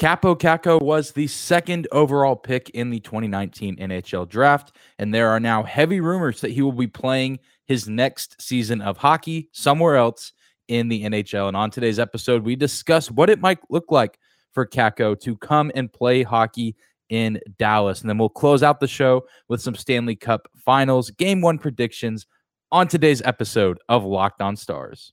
Kaapo Kakko was the second overall pick in the 2019 NHL draft, and there are now heavy rumors that he will be playing his next season of hockey somewhere else in the NHL. And on today's episode, we discuss what it might look like for Kakko to come and play hockey in Dallas. And then we'll close out the show with some Stanley Cup finals, game one predictions on today's episode of Locked On Stars.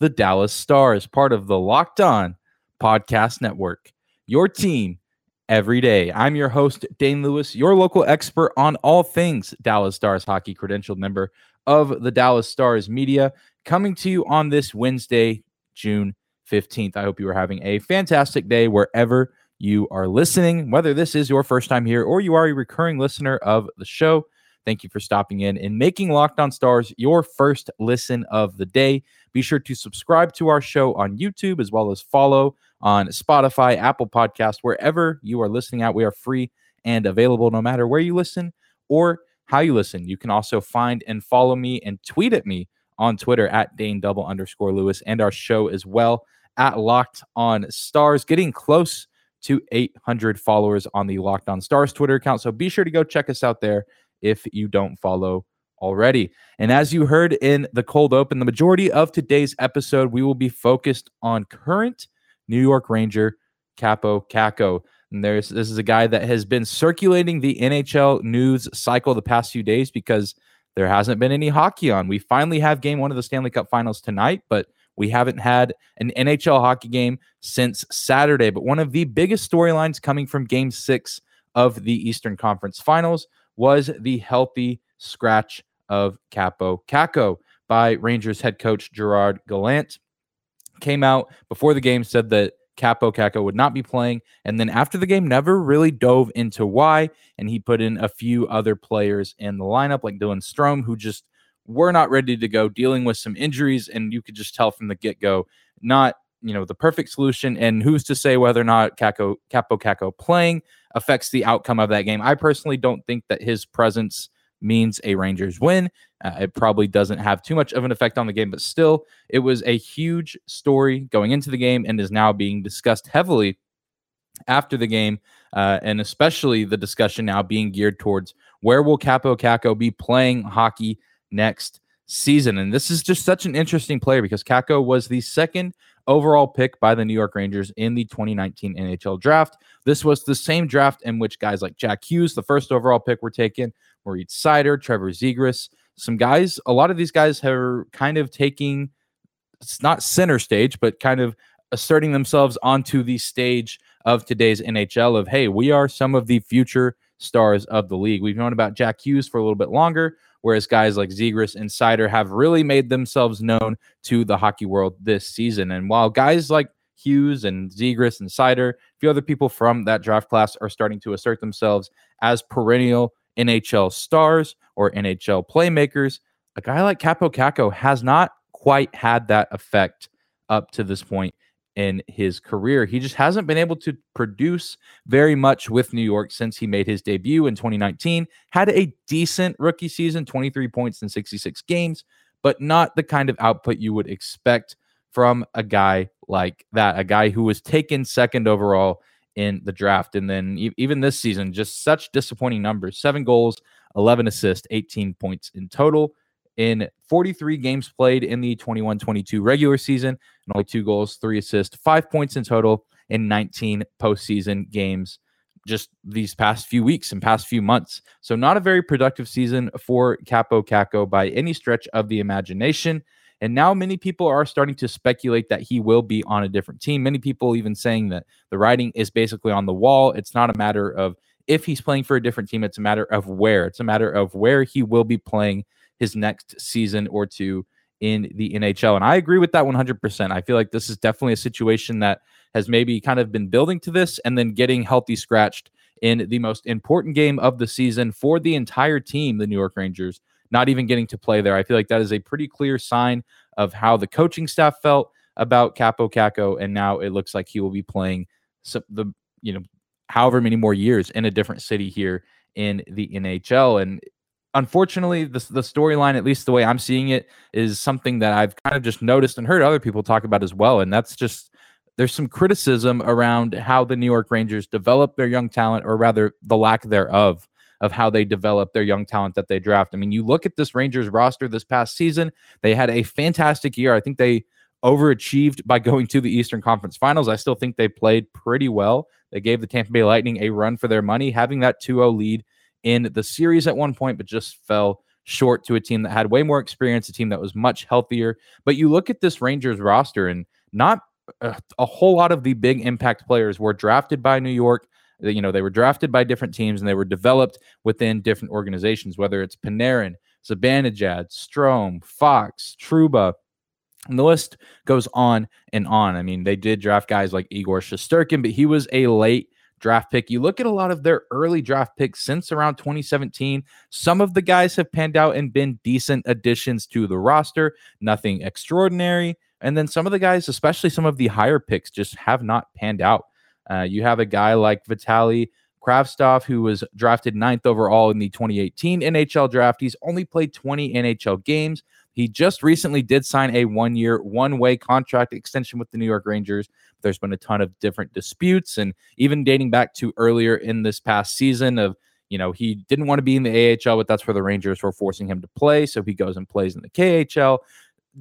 the Dallas Stars, part of the Locked On Podcast Network. Your team every day. I'm your host, Dane Lewis, your local expert on all things Dallas Stars hockey, credentialed member of the Dallas Stars media, coming to you on this Wednesday, June 15th. I hope you are having a fantastic day wherever you are listening, whether this is your first time here or you are a recurring listener of the show. Thank you for stopping in and making Locked On Stars your first listen of the day. Be sure to subscribe to our show on YouTube as well as follow on Spotify, Apple Podcast, wherever you are listening at. We are free and available no matter where you listen or how you listen. You can also find and follow me and tweet at me on Twitter at Dane double underscore Lewis and our show as well at Locked On Stars, getting close to 800 followers on the Locked On Stars Twitter account. So be sure to go check us out there if you don't follow already. And as you heard in the cold open, the majority of today's episode, we will be focused on current New York Ranger Kaapo Kakko. And there's this is a guy that has been circulating the NHL news cycle the past few days because there hasn't been any hockey on. We finally have game one of the Stanley Cup finals tonight, but we haven't had an NHL hockey game since Saturday. But one of the biggest storylines coming from game six of the Eastern Conference finals was the healthy scratch of Kaapo Kakko by Rangers head coach Gerard Gallant. Came out before the game, said that Kaapo Kakko would not be playing. And then after the game, never really dove into why. And he put in a few other players in the lineup, like Dylan Strome, who just were not ready to go, dealing with some injuries. And you could just tell from the get go, not you know the perfect solution. And who's to say whether or not Kakko, Kaapo Kakko playing affects the outcome of that game? I personally don't think that his presence means a Rangers win. Uh, it probably doesn't have too much of an effect on the game, but still, it was a huge story going into the game and is now being discussed heavily after the game, uh, and especially the discussion now being geared towards where will Kaapo Kakko be playing hockey next season. And this is just such an interesting player because Kakko was the second overall pick by the New York Rangers in the 2019 NHL draft. This was the same draft in which guys like Jack Hughes, the first overall pick, were taken, Moritz Seider, Trevor Zegras, some guys, a lot of these guys are kind of taking it's not center stage, but kind of asserting themselves onto the stage of today's NHL of hey, we are some of the future stars of the league. We've known about Jack Hughes for a little bit longer whereas guys like Zegras and Seider have really made themselves known to the hockey world this season. And while guys like Hughes and Zegras and Seider, a few other people from that draft class are starting to assert themselves as perennial NHL stars or NHL playmakers, a guy like Kaapo Kakko has not quite had that effect up to this point in his career. He just hasn't been able to produce very much with New York since he made his debut in 2019. Had a decent rookie season, 23 points in 66 games, but not the kind of output you would expect from a guy like that, a guy who was taken second overall in the draft. And then e- even this season, just such disappointing numbers seven goals, 11 assists, 18 points in total in 43 games played in the 21 22 regular season, and only two goals, three assists, five points in total in 19 postseason games just these past few weeks and past few months. So, not a very productive season for Kaapo Kakko by any stretch of the imagination. And now many people are starting to speculate that he will be on a different team. Many people even saying that the writing is basically on the wall. It's not a matter of if he's playing for a different team, it's a matter of where. It's a matter of where he will be playing his next season or two in the NHL. And I agree with that 100%. I feel like this is definitely a situation that has maybe kind of been building to this and then getting healthy scratched in the most important game of the season for the entire team, the New York Rangers, not even getting to play there. I feel like that is a pretty clear sign of how the coaching staff felt about Kaapo Kakko, and now it looks like he will be playing some, the you know however many more years in a different city here in the NHL. And unfortunately, the, the storyline, at least the way I'm seeing it, is something that I've kind of just noticed and heard other people talk about as well. And that's just there's some criticism around how the New York Rangers develop their young talent, or rather, the lack thereof of how they develop their young talent that they draft. I mean, you look at this Rangers roster this past season, they had a fantastic year. I think they overachieved by going to the Eastern Conference Finals. I still think they played pretty well. They gave the Tampa Bay Lightning a run for their money, having that 2 0 lead in the series at one point, but just fell short to a team that had way more experience, a team that was much healthier. But you look at this Rangers roster, and not a, a whole lot of the big impact players were drafted by New York. You know, they were drafted by different teams and they were developed within different organizations, whether it's Panarin, Zibanejad, Strome, Fox, Trouba and the list goes on and on. I mean, they did draft guys like Igor Shesterkin, but he was a late draft pick. You look at a lot of their early draft picks since around 2017. Some of the guys have panned out and been decent additions to the roster, nothing extraordinary. And then some of the guys, especially some of the higher picks, just have not panned out. Uh, you have a guy like Vitali Kravtsov, who was drafted ninth overall in the 2018 NHL draft. He's only played 20 NHL games. He just recently did sign a one year, one way contract extension with the New York Rangers. There's been a ton of different disputes, and even dating back to earlier in this past season of you know, he didn't want to be in the AHL, but that's where the Rangers were forcing him to play. So he goes and plays in the KHL.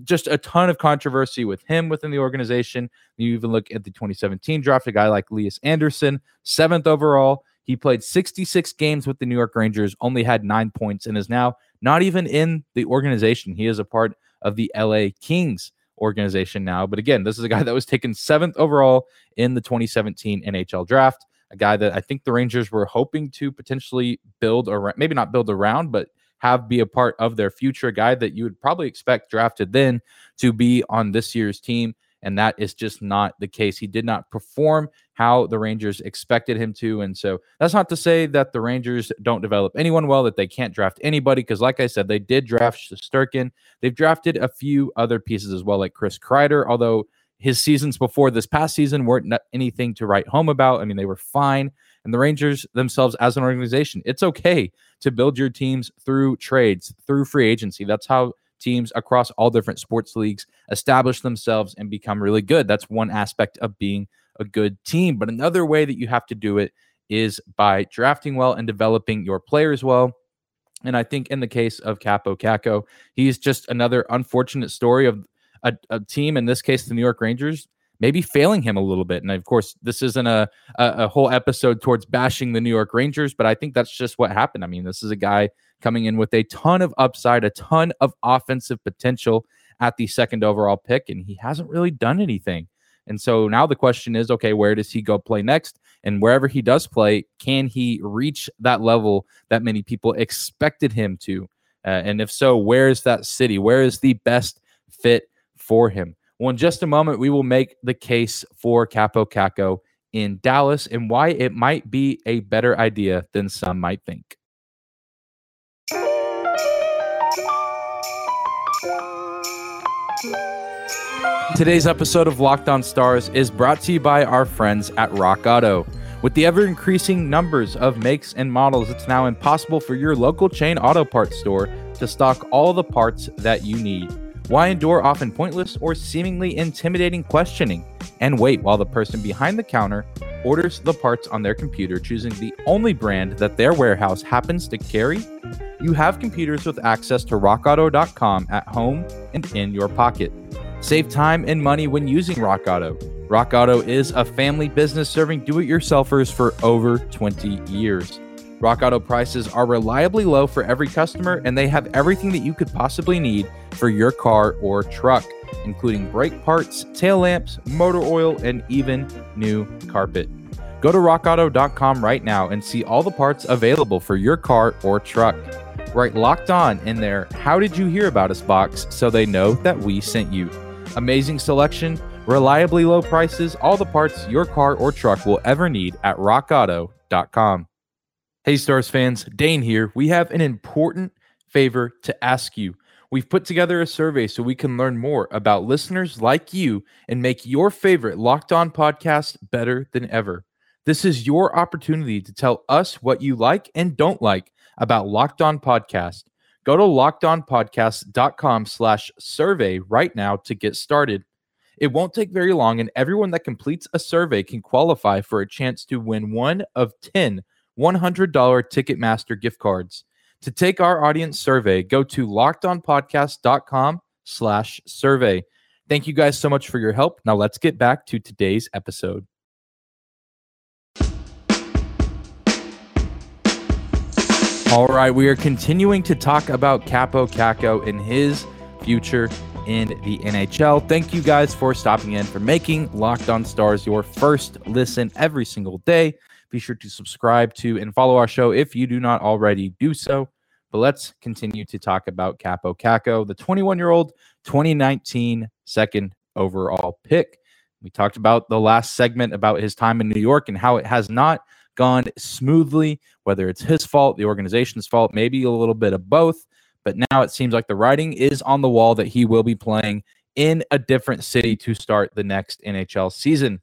Just a ton of controversy with him within the organization. You even look at the 2017 draft, a guy like Lias Anderson, seventh overall. He played 66 games with the New York Rangers, only had nine points, and is now not even in the organization. He is a part of the LA Kings organization now. But again, this is a guy that was taken seventh overall in the 2017 NHL draft. A guy that I think the Rangers were hoping to potentially build around, maybe not build around, but have be a part of their future. Guy that you would probably expect drafted then to be on this year's team and that is just not the case. He did not perform how the Rangers expected him to. And so that's not to say that the Rangers don't develop anyone well, that they can't draft anybody. Because, like I said, they did draft Shesterkin. They've drafted a few other pieces as well, like Chris Kreider, although his seasons before this past season weren't anything to write home about. I mean, they were fine. And the Rangers themselves, as an organization, it's okay to build your teams through trades, through free agency. That's how teams across all different sports leagues establish themselves and become really good. That's one aspect of being a good team. But another way that you have to do it is by drafting well and developing your players well. And I think in the case of Kaapo Kakko, he's just another unfortunate story of a, a, team, in this case, the New York Rangers, maybe failing him a little bit. And of course, this isn't a, a, a whole episode towards bashing the New York Rangers, but I think that's just what happened. I mean, this is a guy coming in with a ton of upside, a ton of offensive potential at the second overall pick, and he hasn't really done anything. And so now the question is okay, where does he go play next? And wherever he does play, can he reach that level that many people expected him to? Uh, and if so, where is that city? Where is the best fit for him? Well, in just a moment, we will make the case for Kaapo Kakko in Dallas and why it might be a better idea than some might think. Today's episode of Locked On Stars is brought to you by our friends at Rock Auto. With the ever increasing numbers of makes and models, it's now impossible for your local chain auto parts store to stock all the parts that you need. Why endure often pointless or seemingly intimidating questioning and wait while the person behind the counter orders the parts on their computer, choosing the only brand that their warehouse happens to carry? You have computers with access to rockauto.com at home and in your pocket. Save time and money when using Rock Auto. Rock Auto is a family business serving do it yourselfers for over 20 years. Rock Auto prices are reliably low for every customer, and they have everything that you could possibly need for your car or truck, including brake parts, tail lamps, motor oil, and even new carpet. Go to rockauto.com right now and see all the parts available for your car or truck. Write locked on in there. How did you hear about us box so they know that we sent you? Amazing selection, reliably low prices, all the parts your car or truck will ever need at rockauto.com. Hey, Stars fans, Dane here. We have an important favor to ask you. We've put together a survey so we can learn more about listeners like you and make your favorite Locked On podcast better than ever. This is your opportunity to tell us what you like and don't like about Locked On Podcast. Go to lockedonpodcast.com slash survey right now to get started. It won't take very long, and everyone that completes a survey can qualify for a chance to win one of 10 $100 Ticketmaster gift cards. To take our audience survey, go to lockedonpodcast.com slash survey. Thank you guys so much for your help. Now let's get back to today's episode. All right, we are continuing to talk about Kaapo Kakko and his future in the NHL. Thank you guys for stopping in, for making Locked On Stars your first listen every single day. Be sure to subscribe to and follow our show if you do not already do so. But let's continue to talk about Kaapo Kakko, the 21 year old 2019 second overall pick. We talked about the last segment about his time in New York and how it has not gone smoothly, whether it's his fault, the organization's fault, maybe a little bit of both. But now it seems like the writing is on the wall that he will be playing in a different city to start the next NHL season.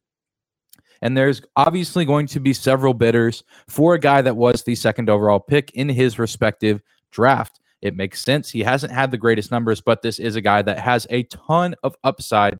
And there's obviously going to be several bidders for a guy that was the second overall pick in his respective draft. It makes sense. He hasn't had the greatest numbers, but this is a guy that has a ton of upside.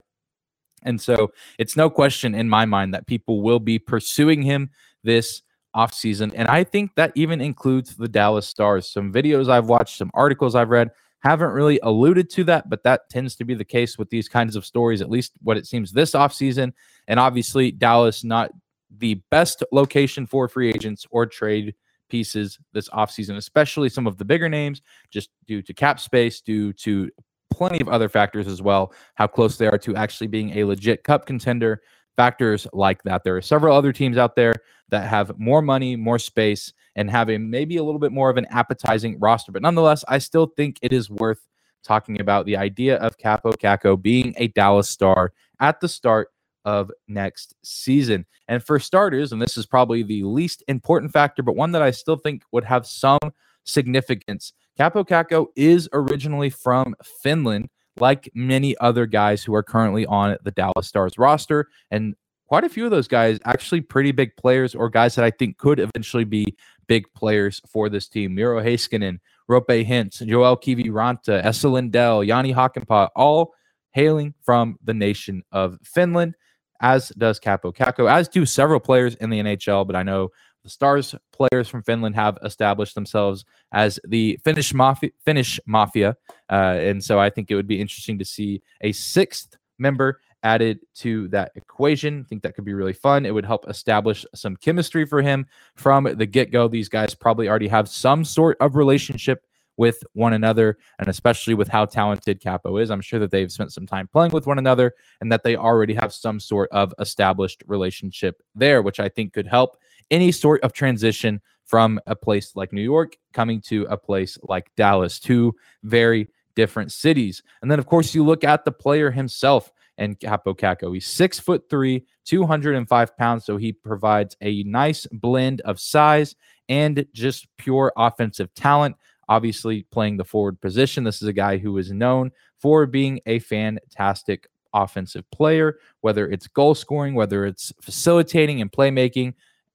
And so it's no question in my mind that people will be pursuing him this offseason. And I think that even includes the Dallas Stars. Some videos I've watched, some articles I've read haven't really alluded to that, but that tends to be the case with these kinds of stories, at least what it seems this offseason. And obviously, Dallas, not the best location for free agents or trade pieces this offseason, especially some of the bigger names, just due to cap space, due to plenty of other factors as well, how close they are to actually being a legit cup contender factors like that. There are several other teams out there that have more money, more space, and have a maybe a little bit more of an appetizing roster. But nonetheless, I still think it is worth talking about the idea of Kaapo Kakko being a Dallas star at the start of next season. And for starters, and this is probably the least important factor, but one that I still think would have some significance. Kaapo Kakko is originally from Finland, like many other guys who are currently on the Dallas Stars roster. And quite a few of those guys actually pretty big players or guys that I think could eventually be big players for this team. Miro Heiskanen, Roope Hintz, Joel Kiviranta, Esa Lindell, Jani Hakanpää, all hailing from the nation of Finland, as does Kaapo Kakko, as do several players in the NHL. But I know the Stars players from Finland have established themselves as the Finnish mafia, Finnish mafia, uh, and so I think it would be interesting to see a sixth member added to that equation. I think that could be really fun. It would help establish some chemistry for him from the get go. These guys probably already have some sort of relationship with one another, and especially with how talented Kaapo is. I'm sure that they've spent some time playing with one another and that they already have some sort of established relationship there, which I think could help any sort of transition from a place like New York coming to a place like Dallas, two very different cities. And then, of course, you look at the player himself and Kaapo Kakko. He's six foot three, 205 pounds. So he provides a nice blend of size and just pure offensive talent. Obviously, playing the forward position. This is a guy who is known for being a fantastic offensive player, whether it's goal scoring, whether it's facilitating and playmaking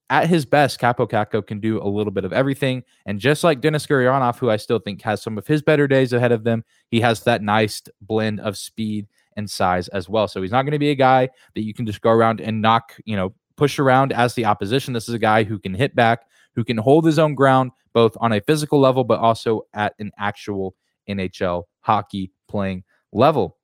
at his best, Kaapo Kakko can do a little bit of everything. And just like Denis Gurianov, who I still think has some of his better days ahead of them, he has that nice blend of speed and size as well. So he's not going to be a guy that you can just go around and knock, you know, push around as the opposition. This is a guy who can hit back, who can hold his own ground, both on a physical level, but also at an actual NHL hockey playing level.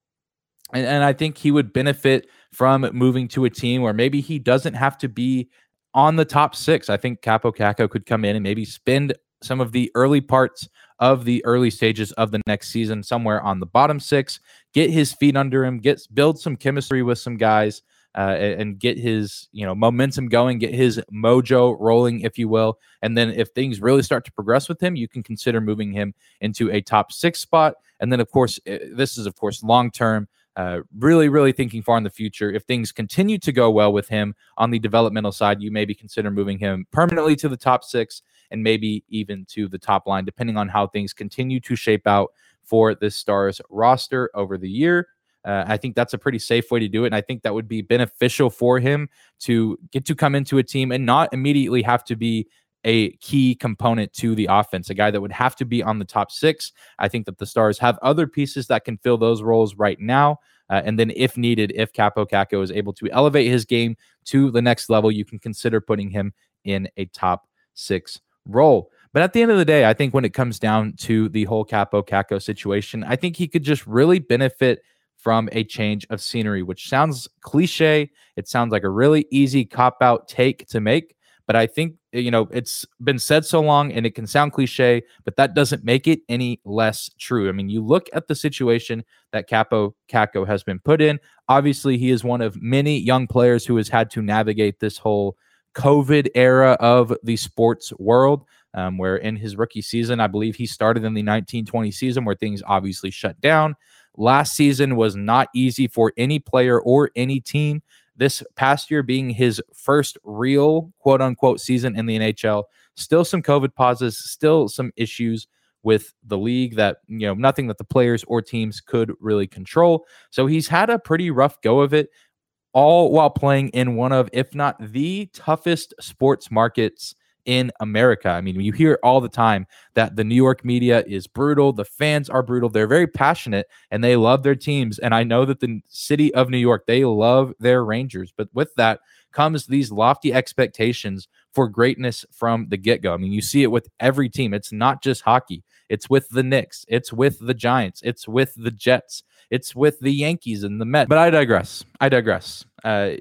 And, and I think he would benefit from moving to a team where maybe he doesn't have to be on the top six. I think Kaapo Kakko could come in and maybe spend some of the early parts of the early stages of the next season somewhere on the bottom six, get his feet under him, get build some chemistry with some guys, uh, and get his you know momentum going, get his mojo rolling, if you will. And then if things really start to progress with him, you can consider moving him into a top six spot. And then of course, this is of course long term. Uh, really, really thinking far in the future. If things continue to go well with him on the developmental side, you maybe consider moving him permanently to the top six and maybe even to the top line, depending on how things continue to shape out for this Stars roster over the year. Uh, I think that's a pretty safe way to do it. And I think that would be beneficial for him to get to come into a team and not immediately have to be a key component to the offense, a guy that would have to be on the top six. I think that the Stars have other pieces that can fill those roles right now. Uh, and then, if needed, if Kaapo Kakko is able to elevate his game to the next level, you can consider putting him in a top six role. But at the end of the day, I think when it comes down to the whole Kaapo Kakko situation, I think he could just really benefit from a change of scenery, which sounds cliche. It sounds like a really easy cop out take to make. But I think, you know, it's been said so long and it can sound cliche, but that doesn't make it any less true. I mean, you look at the situation that Kaapo Kakko has been put in. Obviously, he is one of many young players who has had to navigate this whole COVID era of the sports world. Um, where in his rookie season, I believe he started in the 1920 season where things obviously shut down. Last season was not easy for any player or any team this past year being his first real quote unquote season in the NHL. Still some COVID pauses, still some issues with the league that, you know, nothing that the players or teams could really control. So he's had a pretty rough go of it, all while playing in one of, if not the toughest sports markets in America. I mean, you hear all the time that the New York media is brutal, the fans are brutal, they're very passionate and they love their teams. And I know that the city of New York, they love their Rangers, but with that comes these lofty expectations for greatness from the get go. I mean, you see it with every team. It's not just hockey. It's with the Knicks, it's with the Giants, it's with the Jets, it's with the Yankees and the Mets. But I digress. I digress. Uh,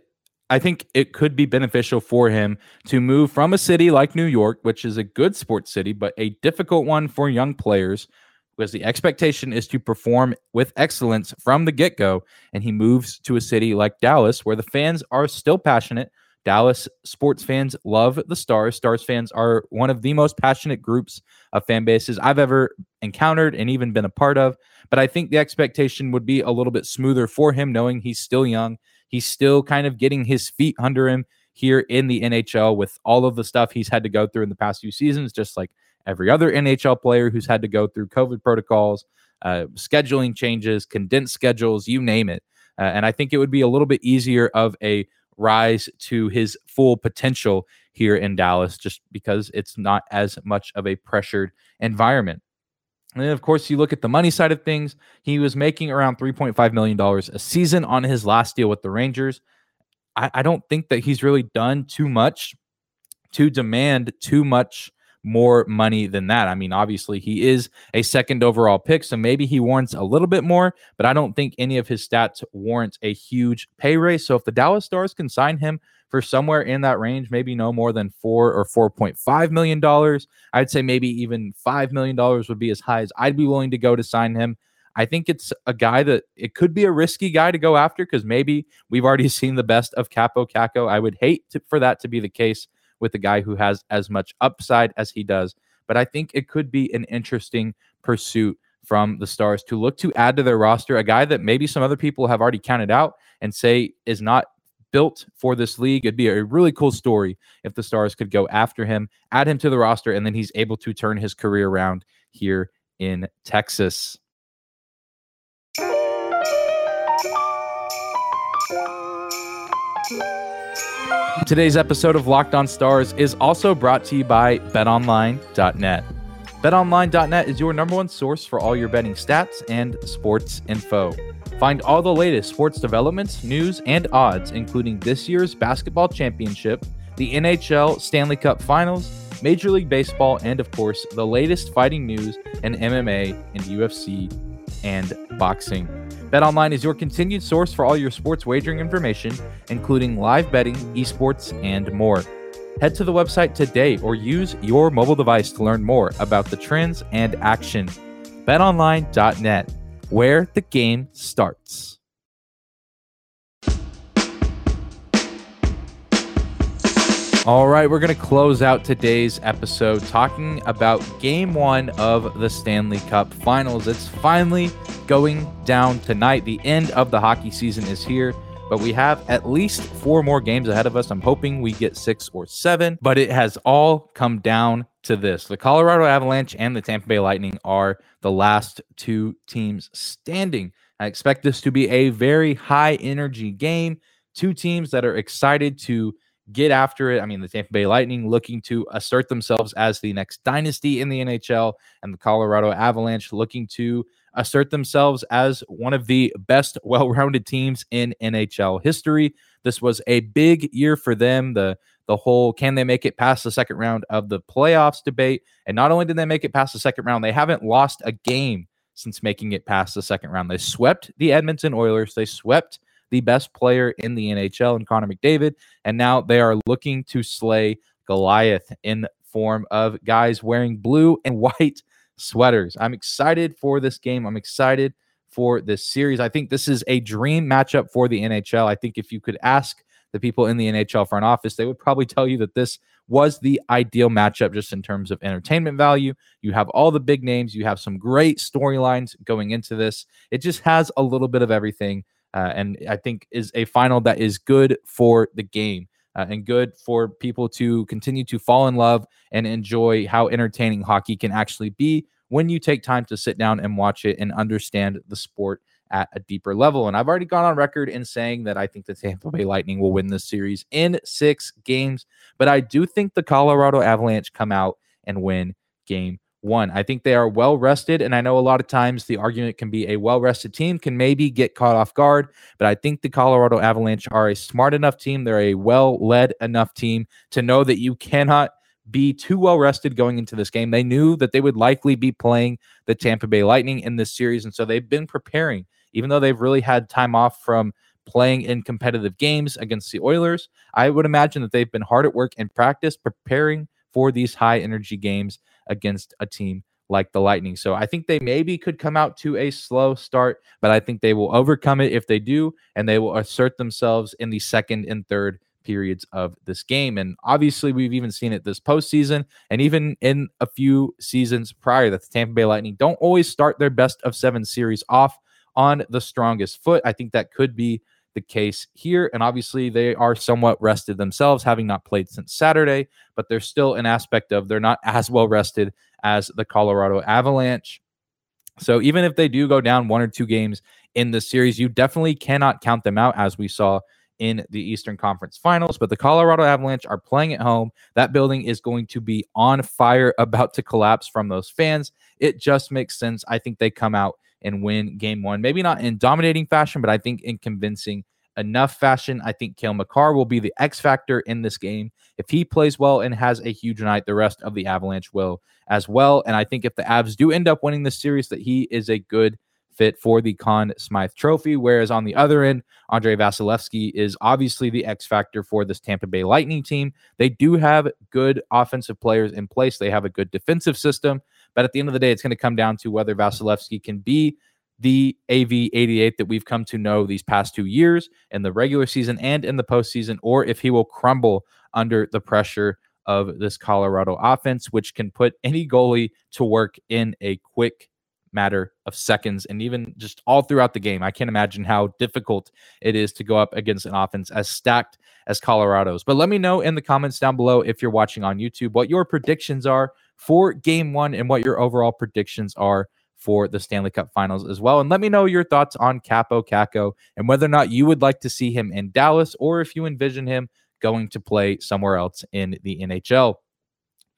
I think it could be beneficial for him to move from a city like New York, which is a good sports city, but a difficult one for young players because the expectation is to perform with excellence from the get go. And he moves to a city like Dallas, where the fans are still passionate. Dallas sports fans love the Stars. Stars fans are one of the most passionate groups of fan bases I've ever encountered and even been a part of. But I think the expectation would be a little bit smoother for him, knowing he's still young He's still kind of getting his feet under him here in the NHL with all of the stuff he's had to go through in the past few seasons, just like every other NHL player who's had to go through COVID protocols, uh, scheduling changes, condensed schedules, you name it. Uh, and I think it would be a little bit easier of a rise to his full potential here in Dallas just because it's not as much of a pressured environment. And then, of course, you look at the money side of things. He was making around $3.5 million a season on his last deal with the Rangers. I, I don't think that he's really done too much to demand too much more money than that. I mean, obviously, he is a second overall pick, so maybe he warrants a little bit more, but I don't think any of his stats warrant a huge pay raise. So if the Dallas Stars can sign him for somewhere in that range, maybe no more than four or four point five million dollars. I'd say maybe even five million dollars would be as high as I'd be willing to go to sign him. I think it's a guy that it could be a risky guy to go after because maybe we've already seen the best of Kaapo Kakko. I would hate to, for that to be the case with a guy who has as much upside as he does, but I think it could be an interesting pursuit from the Stars to look to add to their roster a guy that maybe some other people have already counted out and say is not built for this league. It'd be a really cool story if the Stars could go after him, add him to the roster, and then he's able to turn his career around here in Texas. Today's episode of Locked On Stars is also brought to you by betonline.net. BetOnline.net is your number one source for all your betting stats and sports info. Find all the latest sports developments, news, and odds, including this year's basketball championship, the NHL Stanley Cup Finals, Major League Baseball, and of course, the latest fighting news in MMA and UFC and boxing. BetOnline is your continued source for all your sports wagering information, including live betting, esports, and more. Head to the website today or use your mobile device to learn more about the trends and action. BetOnline.net where the game starts. All right, we're going to close out today's episode talking about game one of the Stanley Cup finals. It's finally going down tonight. The end of the hockey season is here, but we have at least four more games ahead of us. I'm hoping we get six or seven, but it has all come down to this. The Colorado Avalanche and the Tampa Bay Lightning are the last two teams standing. I expect this to be a very high energy game. Two teams that are excited to get after it. I mean, the Tampa Bay Lightning looking to assert themselves as the next dynasty in the NHL, and the Colorado Avalanche looking to assert themselves as one of the best well rounded teams in NHL history. This was a big year for them. The the whole can they make it past the second round of the playoffs debate. And not only did they make it past the second round, they haven't lost a game since making it past the second round. They swept the Edmonton Oilers. They swept the best player in the NHL in Connor McDavid. And now they are looking to slay Goliath in form of guys wearing blue and white sweaters. I'm excited for this game. I'm excited for this series. I think this is a dream matchup for the NHL. I think if you could ask the people in the NHL front office, they would probably tell you that this was the ideal matchup just in terms of entertainment value. You have all the big names, you have some great storylines going into this. It just has a little bit of everything uh, and I think is a final that is good for the game uh, and good for people to continue to fall in love and enjoy how entertaining hockey can actually be when you take time to sit down and watch it and understand the sport at a deeper level. And I've already gone on record in saying that I think the Tampa Bay Lightning will win this series in six games, but I do think the Colorado Avalanche come out and win game one. I think they are well rested. And I know a lot of times the argument can be a well rested team can maybe get caught off guard. But I think the Colorado Avalanche are a smart enough team. They're a well led enough team to know that you cannot be too well rested going into this game. They knew that they would likely be playing the Tampa Bay Lightning in this series. And so they've been preparing, even though they've really had time off from playing in competitive games against the Oilers. I would imagine that they've been hard at work in practice preparing for these high energy games against a team like the Lightning. So I think they maybe could come out to a slow start, but I think they will overcome it if they do, and they will assert themselves in the second and third periods of this game. And obviously, we've even seen it this postseason and even in a few seasons prior that the Tampa Bay Lightning don't always start their best of seven series off on the strongest foot. I think that could be the case here. And obviously, they are somewhat rested themselves, having not played since Saturday, but there's still an aspect of they're not as well rested as the Colorado Avalanche. So even if they do go down one or two games in the series, you definitely cannot count them out, as we saw in the Eastern Conference Finals. But the Colorado Avalanche are playing at home. That building is going to be on fire, about to collapse from those fans. It just makes sense. I think they come out and win game one. Maybe not in dominating fashion, but I think in convincing enough fashion. I think Cale Makar will be the X factor in this game. If he plays well and has a huge night, the rest of the Avalanche will as well. And I think if the Avs do end up winning this series, that he is a good fit for the Conn Smythe Trophy. Whereas on the other end, Andrei Vasilevskiy is obviously the X factor for this Tampa Bay Lightning team. They do have good offensive players in place, they have a good defensive system. But at the end of the day, it's going to come down to whether Vasilevskiy can be the AV88 that we've come to know these past two years in the regular season and in the postseason, or if he will crumble under the pressure of this Colorado offense, which can put any goalie to work in a quick matter of seconds and even just all throughout the game. I can't imagine how difficult it is to go up against an offense as stacked as Colorado's. But let me know in the comments down below if you're watching on YouTube what your predictions are for game one and what your overall predictions are for the Stanley Cup finals as well. And let me know your thoughts on Kaapo Kakko and whether or not you would like to see him in Dallas or if you envision him going to play somewhere else in the NHL.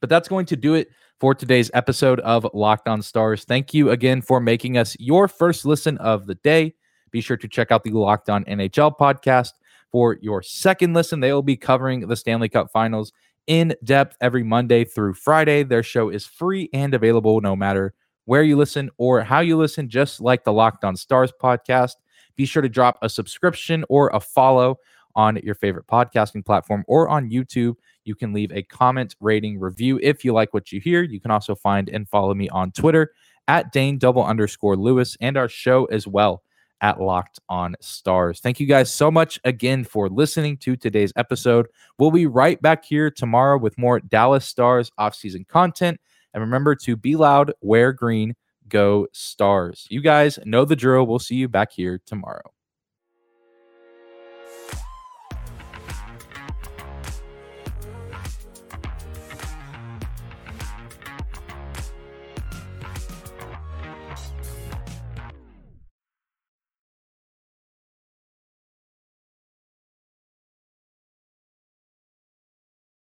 But that's going to do it for today's episode of Locked On Stars. Thank you again for making us your first listen of the day. Be sure to check out the Locked On NHL podcast for your second listen. They will be covering the Stanley Cup finals in depth every Monday through Friday. Their show is free and available no matter where you listen or how you listen, just like the Locked On Stars podcast. Be sure to drop a subscription or a follow on your favorite podcasting platform or on YouTube. You can leave a comment, rating, review if you like what you hear. You can also find and follow me on Twitter at Dane double underscore Lewis and our show as well at Locked On Stars. Thank you guys so much again for listening to today's episode. We'll be right back here tomorrow with more Dallas Stars offseason content. And remember to be loud, wear green, go Stars. You guys know the drill. We'll see you back here tomorrow.